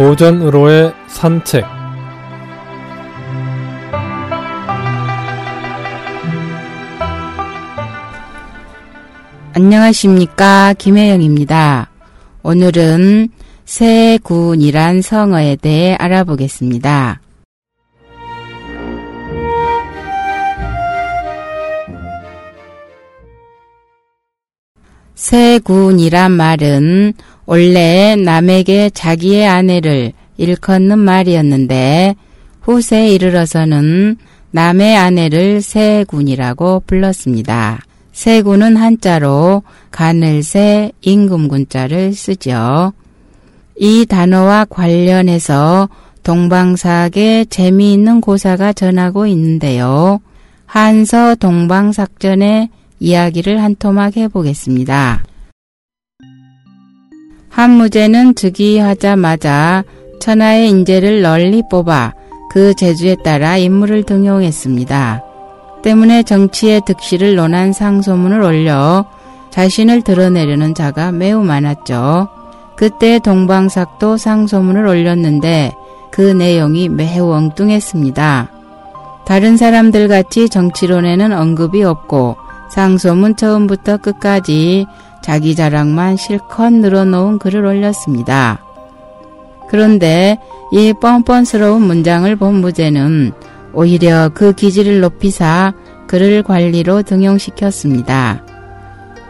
고전으로의 산책 안녕하십니까 김혜영입니다. 오늘은 세군이란 성어에 대해 알아보겠습니다. 세군이란 말은 원래 남에게 자기의 아내를 일컫는 말이었는데 후세에 이르러서는 남의 아내를 세군이라고 불렀습니다. 세군은 한자로 가늘새 임금군자를 쓰죠. 이 단어와 관련해서 동방삭에 재미있는 고사가 전하고 있는데요. 한서 동방삭전의 이야기를 한 토막 해보겠습니다. 한무제는 즉위하자마자 천하의 인재를 널리 뽑아 그 재주에 따라 인물을 등용했습니다. 때문에 정치의 득실을 논한 상소문을 올려 자신을 드러내려는 자가 매우 많았죠. 그때 동방삭도 상소문을 올렸는데 그 내용이 매우 엉뚱했습니다. 다른 사람들 같이 정치론에는 언급이 없고 상소문 처음부터 끝까지 자기 자랑만 실컷 늘어놓은 글을 올렸습니다. 그런데 이 뻔뻔스러운 문장을 본 무죄는 오히려 그 기질을 높이사 그를 관리로 등용시켰습니다.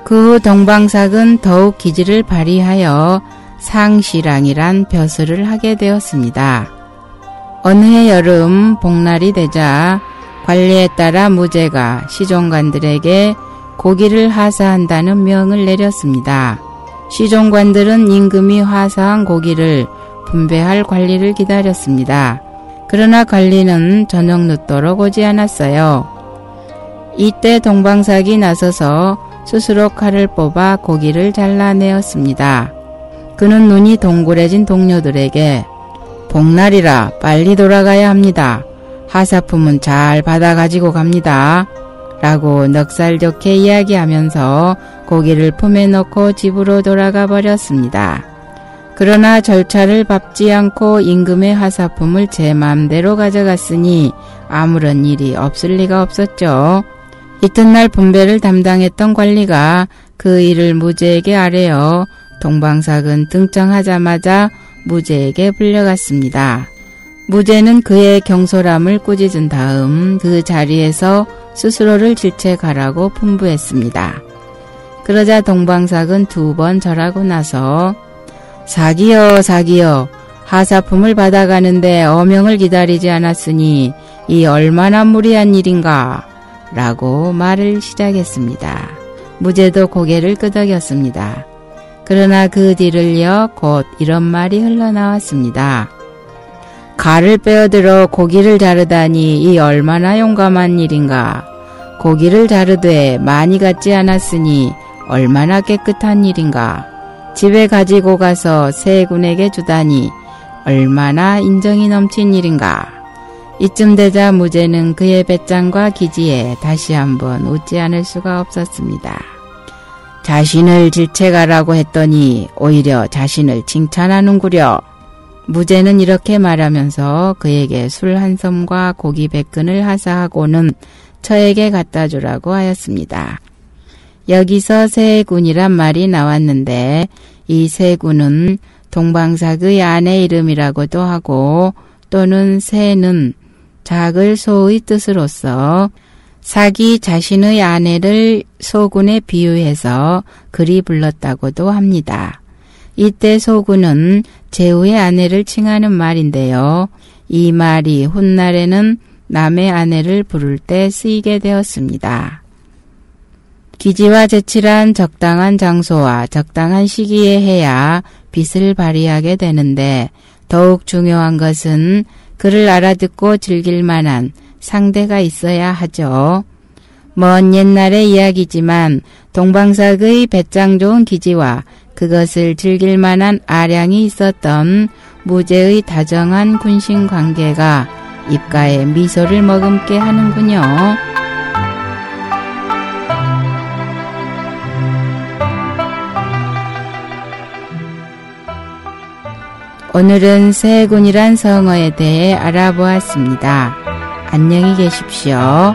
그 후 동방삭은 더욱 기질을 발휘하여 상시랑이란 벼슬을 하게 되었습니다. 어느 해 여름 복날이 되자 관리에 따라 무죄가 시종관들에게 고기를 하사한다는 명을 내렸습니다. 시종관들은 임금이 하사한 고기를 분배할 관리를 기다렸습니다. 그러나 관리는 저녁 늦도록 오지 않았어요. 이때 동방삭이 나서서 스스로 칼을 뽑아 고기를 잘라내었습니다. 그는 눈이 동그래진 동료들에게 복날이라 빨리 돌아가야 합니다. 하사품은 잘 받아 가지고 갑니다. 라고 넉살 좋게 이야기하면서 고기를 품에 넣고 집으로 돌아가 버렸습니다. 그러나 절차를 밟지 않고 임금의 하사품을 제 마음대로 가져갔으니 아무런 일이 없을 리가 없었죠. 이튿날 분배를 담당했던 관리가 그 일을 무죄에게 아뢰어 동방삭은 등장하자마자 무죄에게 불려갔습니다. 무죄는 그의 경솔함을 꾸짖은 다음 그 자리에서 스스로를 질책하라고 분부했습니다. 그러자 동방삭은 두 번 절하고 나서 사기여 사기여 하사품을 받아가는데 어명을 기다리지 않았으니 이 얼마나 무리한 일인가 라고 말을 시작했습니다. 무제도 고개를 끄덕였습니다. 그러나 그 뒤를 이어 곧 이런 말이 흘러나왔습니다. 칼을 빼어들어 고기를 자르다니 이 얼마나 용감한 일인가. 고기를 자르되 많이 갖지 않았으니 얼마나 깨끗한 일인가. 집에 가지고 가서 세군에게 주다니 얼마나 인정이 넘친 일인가. 이쯤 되자 무죄는 그의 배짱과 기지에 다시 한번 웃지 않을 수가 없었습니다. 자신을 질책하라고 했더니 오히려 자신을 칭찬하는구려. 무죄는 이렇게 말하면서 그에게 술 한 섬과 고기 백 근을 하사하고는 처에게 갖다 주라고 하였습니다. 여기서 세군이란 말이 나왔는데 이 세군은 동방삭의 아내 이름이라고도 하고 또는 세는 작을 소의 뜻으로서 사기 자신의 아내를 소군에 비유해서 그리 불렀다고도 합니다. 이때 소군은 제후의 아내를 칭하는 말인데요. 이 말이 훗날에는 남의 아내를 부를 때 쓰이게 되었습니다. 기지와 제칠한 적당한 장소와 적당한 시기에 해야 빛을 발휘하게 되는데 더욱 중요한 것은 그를 알아듣고 즐길 만한 상대가 있어야 하죠. 먼 옛날의 이야기지만 동방삭의 배짱 좋은 기지와 그것을 즐길 만한 아량이 있었던 무제의 다정한 군신 관계가 입가에 미소를 머금게 하는군요. 오늘은 세군이란 성어에 대해 알아보았습니다. 안녕히 계십시오.